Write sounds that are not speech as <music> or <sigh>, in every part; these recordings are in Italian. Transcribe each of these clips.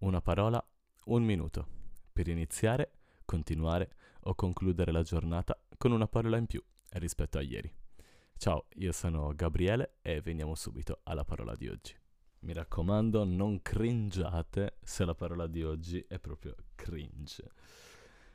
Una parola, un minuto, per iniziare, continuare o concludere la giornata con una parola in più rispetto a ieri. Ciao, io sono Gabriele e veniamo subito alla parola di oggi. Mi raccomando, non cringiate se la parola di oggi è proprio cringe.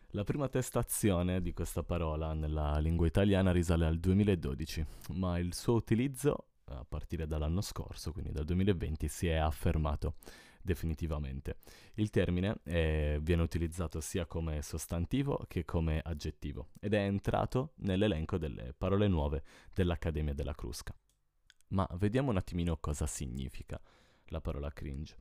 La prima testazione di questa parola nella lingua italiana risale al 2012, ma il suo utilizzo a partire dall'anno scorso, quindi dal 2020, si è affermato definitivamente. Il termine è, viene utilizzato sia come sostantivo che come aggettivo ed è entrato nell'elenco delle parole nuove dell'Accademia della Crusca. Ma vediamo un attimino cosa significa la parola cringe.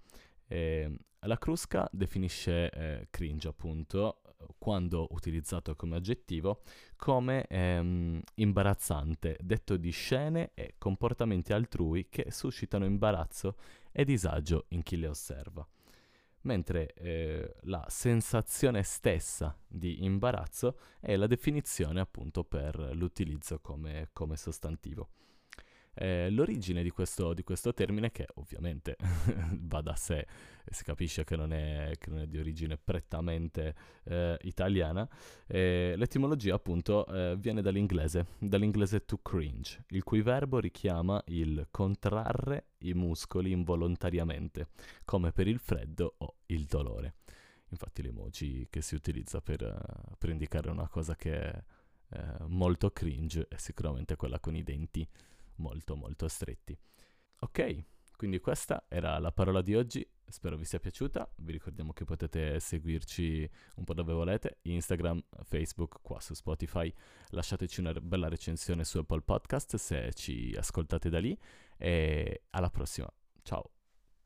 Eh, la Crusca definisce eh, cringe appunto quando utilizzato come aggettivo, come ehm, imbarazzante, detto di scene e comportamenti altrui che suscitano imbarazzo e disagio in chi le osserva. Mentre eh, la sensazione stessa di imbarazzo è la definizione appunto per l'utilizzo come, come sostantivo. Eh, l'origine di questo, di questo, termine, che ovviamente <laughs> va da sé, si capisce che non è, che non è di origine prettamente eh, italiana, eh, l'etimologia appunto eh, viene dall'inglese, dall'inglese to cringe, il cui verbo richiama il contrarre i muscoli involontariamente, come per il freddo o il dolore. Infatti l'emoji che si utilizza per, uh, per indicare una cosa che è uh, molto cringe è sicuramente quella con i denti molto molto stretti. Ok, quindi questa era la parola di oggi, spero vi sia piaciuta, vi ricordiamo che potete seguirci un po' dove volete, Instagram, Facebook, qua su Spotify, lasciateci una bella recensione su Apple Podcast se ci ascoltate da lì e alla prossima, ciao!